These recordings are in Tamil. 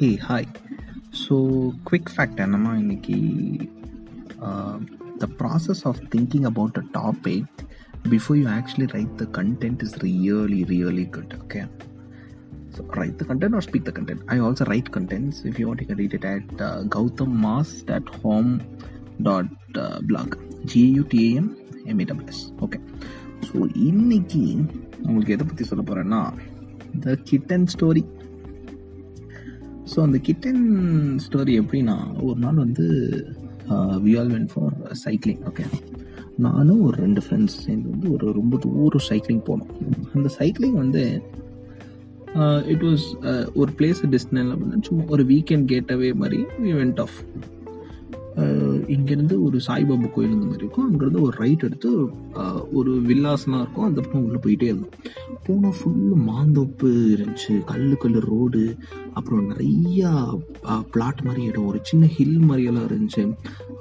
Hey hi so quick fact என்னம்மா இன்னைக்கு the process of thinking about a topic before you actually write the content is really really good okay so write the content or speak the content I also write contents if you want you read it at Gautham mass at home dot blog G U T A M M E W S okay so இன்னைக்கு உங்களுக்கு எதை பற்றி சொல்ல போகிறேன்னா த கிட்டன் ஸ்டோரி ஸோ அந்த கிட்டன் ஸ்டோரி எப்படின்னா ஒரு நாள் வந்து we all went for cycling okay நானும் ஒரு ரெண்டு ஃப்ரெண்ட்ஸ் சேர்ந்து வந்து ஒரு ரொம்ப தூரம் சைக்கிளிங் போனோம். அந்த சைக்கிளிங் வந்து uh, இட் வாஸ் uh, ஒரு பிளேஸ் டெஸ்டினேஷன் அப்படின்னா சும்மா ஒரு வீக்கெண்ட் கேட்டவே மாதிரி வி வெண்ட் ஆஃப் இங்கேருந்து ஒரு சாய்பாபா கோயில் இந்த மாதிரி இருக்கும். அங்கேருந்து ஒரு ரைட் எடுத்து ஒரு வில்லாஸ்லாம் இருக்கும். அந்த பக்கம் உள்ளே போயிட்டே இருந்தோம். போனால் ஃபுல்லு மாந்தோப்பு இருந்துச்சு. கல் கல் ரோடு அப்புறம் நிறையா பிளாட் மாதிரி இடம். ஒரு சின்ன ஹில் மாதிரியெல்லாம் இருந்துச்சு.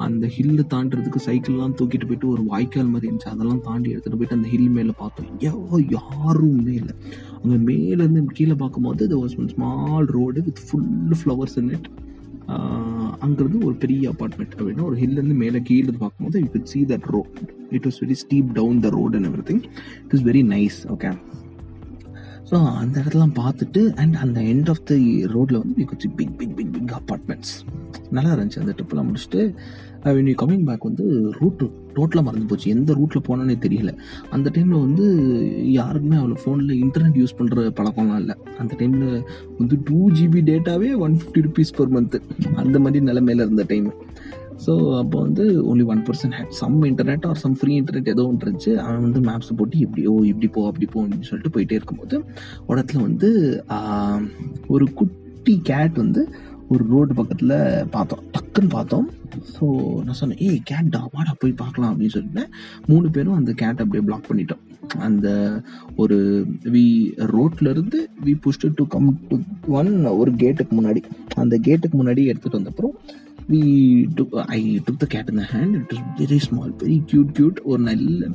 அந்த ஹில்லு தாண்டுறதுக்கு சைக்கிள்லாம் தூக்கிட்டு போயிட்டு ஒரு வாய்க்கால் மாதிரி இருந்துச்சு. அதெல்லாம் தாண்டி எடுத்துகிட்டு போயிட்டு அந்த ஹில் மேலே பார்த்தோம். யா யாருமே இல்லை. அங்கே மேலேருந்து கீழே பார்க்கும்போது இது was one small road with full flowers in it அங்கேருந்து ஒரு பெரிய அப்பார்ட்மெண்ட் அப்படின்னா ஒரு ஹில்லேருந்து மேலே கீழே பார்க்கும்போது you could see that road it was very steep down the road and everything it is very nice okay so அந்த இடத்தெல்லாம் பார்த்துட்டு அண்ட் அந்த எண்ட் ஆஃப் த ரோட்டில் வந்து you could see big big big big apartments நல்லா இருந்துச்சு அந்த ட்ரிப்பெல்லாம் முடிச்சுட்டு. வென் யூ கமிங் பேக் வந்து ரூட்டு டோட்டலாக மறந்து போச்சு. எந்த ரூட்டில் போனோன்னே தெரியல. அந்த டைமில் வந்து யாருக்குமே அவ்வளோ ஃபோனில் இன்டர்நெட் யூஸ் பண்ணுற பழக்கம்லாம் இல்லை. அந்த டைமில் வந்து two GB டேட்டாவே one fifty rupees per month அந்த மாதிரி நிலமையில இருந்த டைம் ஸோ அப்போ வந்து only one person had some internet or some free internet ஏதோ ஒன்று இருந்துச்சு. அவன் வந்து மேப்ஸ் போட்டு இப்படி ஓ இப்படி போ அப்படி போ அப்படின்னு சொல்லிட்டு போயிட்டே இருக்கும்போது ஒரு இடத்துல வந்து ஒரு குட்டி கேட் வந்து ஒரு ரோடு பக்கத்தில் பார்த்தோம். டக்குன்னு பார்த்தோம். ஸோ நான் சொன்னேன் ஏய் கேட் டாபாடா போய் பார்க்கலாம் அப்படின்னு சொல்லிட்டேன் மூணு பேரும் அந்த கேட் அப்படியே பிளாக் பண்ணிட்டோம். அந்த ஒரு வி ரோட்லேருந்து we pushed to come to one ஒரு கேட்டுக்கு முன்னாடி. அந்த கேட்டுக்கு முன்னாடி எடுத்துகிட்டு வந்தப்புறம் we took I took the cat in the hand it is very small very cute cute ஒரு நல்ல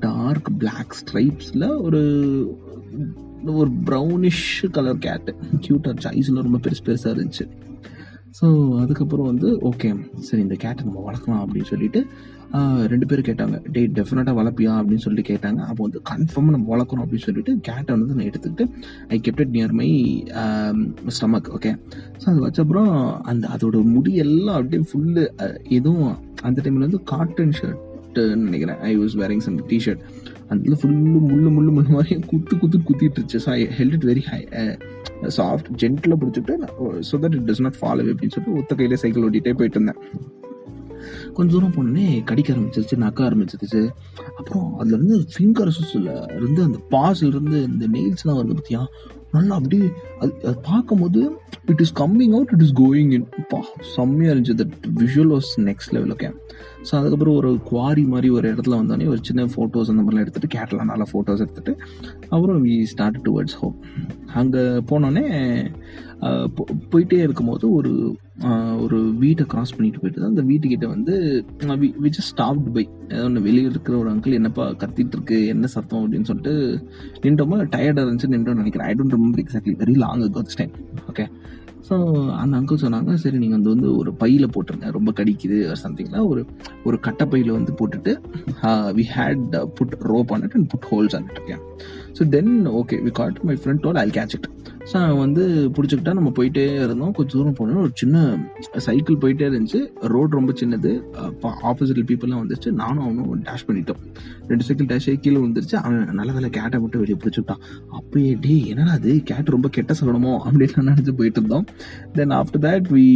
டார்க் பிளாக் ஸ்ட்ரைப்ஸில் ஒரு ஒரு ப்ரௌனிஷ் கலர் கேட்டு க்யூட்டாக இருந்துச்சு. ஐஸ்லாம் ரொம்ப பெருசு பெருசாக இருந்துச்சு. ஸோ அதுக்கப்புறம் வந்து ஓகே சரி இந்த கேட்டை நம்ம வளர்க்கலாம் அப்படின்னு சொல்லிட்டு ரெண்டு பேரும் கேட்டாங்க. டே டெஃபினட்டாக வளர்ப்பியா? அப்படின்னு சொல்லி கேட்டாங்க. அப்போ வந்து கன்ஃபார்மாக நம்ம வளர்க்கணும் அப்படின்னு சொல்லிட்டு கேட்டை வந்து நான் எடுத்துக்கிட்டு I kept it near my stomach okay so அது வச்சப்புறம் அந்த அதோட முடி எல்லாம் அப்படியே ஃபுல்லு எதுவும் அந்த டைமில் வந்து காட்டன் ஷர்ட் ஷர்ட்டுன்னு நினைக்கிறேன். I was wearing some T shirt அதில் ஃபுல்லு முள்ளு முள்ளு முள்ளு மாதிரி குத்து குத்து குத்திட்டு இருந்துச்சு. So I held it very high soft gentle பிடிச்சிட்டு so that it does not follow அப்படின்னு சொல்லிட்டு ஒத்த கையில சைக்கிள் ஓட்டிகிட்டே போயிட்டு இருந்தேன். கொஞ்சம் தூரம் போனோடனே கடிக்க ஆரம்பிச்சிருச்சு நக்க ஆரம்பிச்சிருச்சு. அப்புறம் அதுல இருந்து ஃபிங்கர்ஸ்ல இருந்து அந்த பாஸ்ல இருந்து இந்த நெயில்ஸ்லாம் வருது பார்த்தியா நல்லா அப்படியே அது அது பார்க்கும்போது it is coming out it is going in பா செம்மையாக இருந்துச்சு. That visual was next level okay so அதுக்கப்புறம் ஒரு குவாரி மாதிரி ஒரு இடத்துல வந்தோடனே ஒரு சின்ன ஃபோட்டோஸ் அந்த மாதிரிலாம் எடுத்துகிட்டு கேட்லாம் நல்லா ஃபோட்டோஸ் எடுத்துகிட்டு அப்புறம் வி ஸ்டார்ட் டுவர்ட்ஸ் ஹோம் அங்கே போனோடனே போயிட்டே இருக்கும்போது ஒரு ஒரு வீட்டை கிராஸ் பண்ணிட்டு போயிட்டு அந்த வீட்டுக்கிட்ட வந்து விச் ஸ்டாப்ட் பை ஒன்று வெளியே இருக்கிற ஒரு அங்கிள் என்னப்பா கத்திட்டு இருக்கு என்ன சத்தம் அப்படின்னு சொல்லிட்டு நின்றோமா? டயர்டாக இருந்துச்சு நின்றோம்னு நினைக்கிறேன். I don't remember exactly very long got time okay so அந்த அங்கிள் சொன்னாங்க சரி நீங்கள் வந்து வந்து ஒரு பையில் போட்டிருங்க. ரொம்ப கடிக்குது சம்திங்ல ஒரு ஒரு கட்டை பையில் வந்து போட்டுட்டு we had put rope on it and put holes on it okay so then okay we got my friend told I catch it so அவன் வந்து பிடிச்சிக்கிட்டா நம்ம போயிட்டே இருந்தோம். கொஞ்சம் தூரம் போனோம். ஒரு சின்ன சைக்கிள் போயிட்டே இருந்துச்சு. ரோடு ரொம்ப சின்னது. ஆப்போசிட்ல பீப்புளெலாம் வந்துருச்சு. நானும் அவனும் டேஷ் பண்ணிட்டோம். ரெண்டு சைக்கிள் டேஷ் ஆகி கீழே வந்துருச்சு அவன் நல்ல வேலை கேட்டை மட்டும் வெளியே பிடிச்சிட்டான் அப்பயே டே என்னடா அது கேட் ரொம்ப கெட்ட சொல்லணுமோ அப்படின்னு நினச்சி போயிட்டு இருந்தோம். Then after that we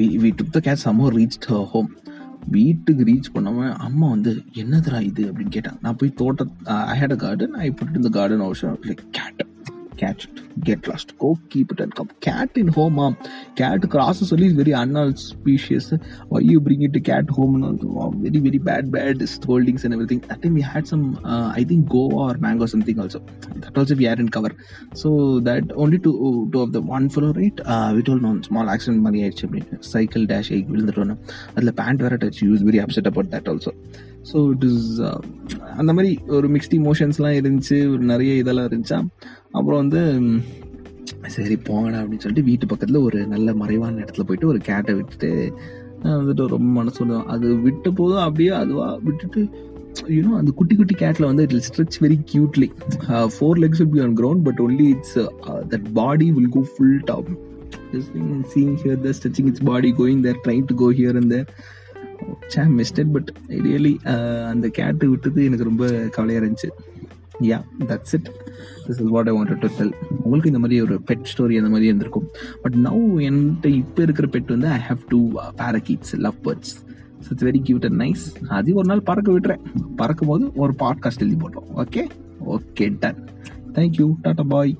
we we took the cat somehow reach home வீட்டுக்கு ரீச் பண்ணவன் அம்மா வந்து என்னதுரா இது? அப்படின்னு கேட்டான் நான் போய் தோட்ட I had a garden I put இந்த garden also like cat catch it get lost go keep it and come cat in home am cat cross சொல்லி very அன்னால் species why you bring it cat home very very bad bad holdings and everything that time we had some I think Goa or mango something also that also we are in cover so that only two two of the one ஃபுல்லோ right விட்டோல் நான் ஸ்மால் ஆக்சிடென்ட் மாதிரி ஆயிடுச்சு அப்படின்னு சைக்கிள் டேஷ் ஆகி விழுந்துட்டோன்னு அதில் பேண்ட் வேற touch use very upset about that also So it is அந்த மாதிரி ஒரு மிக்ஸ்ட் இமோஷன்ஸ்லாம் இருந்துச்சு ஒரு நிறைய இதெல்லாம் இருந்துச்சா? அப்புறம் வந்து சரி போங்கடா அப்படின்னு சொல்லிட்டு வீட்டு பக்கத்தில் ஒரு நல்ல மறைவான இடத்துல போயிட்டு ஒரு கேட்டை விட்டுட்டு வந்துட்டு ரொம்ப மனசு வந்து அது விட்ட போதும் அப்படியே அதுவா விட்டுட்டு யூனோ அந்த குட்டி குட்டி கேட்ல வந்து it stretch very cutely four legs will be on ground but only it's that body will go full top just top here the stretching it's body going there going to go here go there say mistake but really அந்த கேட்டு விட்டது எனக்கு ரொம்ப கவலையாக இருந்துச்சு. Yeah that's it this is what I want to tell உங்களுக்கு இந்த மாதிரி ஒரு பெட் ஸ்டோரி அந்த மாதிரி இருந்திருக்கும். பட் நவ் என்கிட்ட இப்போ இருக்கிற பெட் வந்து I have two parakeets love birds so it's very cute and nice அதையும் ஒரு நாள் பறக்க விட்டுறேன். பறக்கும் போது ஒரு பாட்காஸ்ட் எழுதி போட்டோம் okay okay done thank you tata bye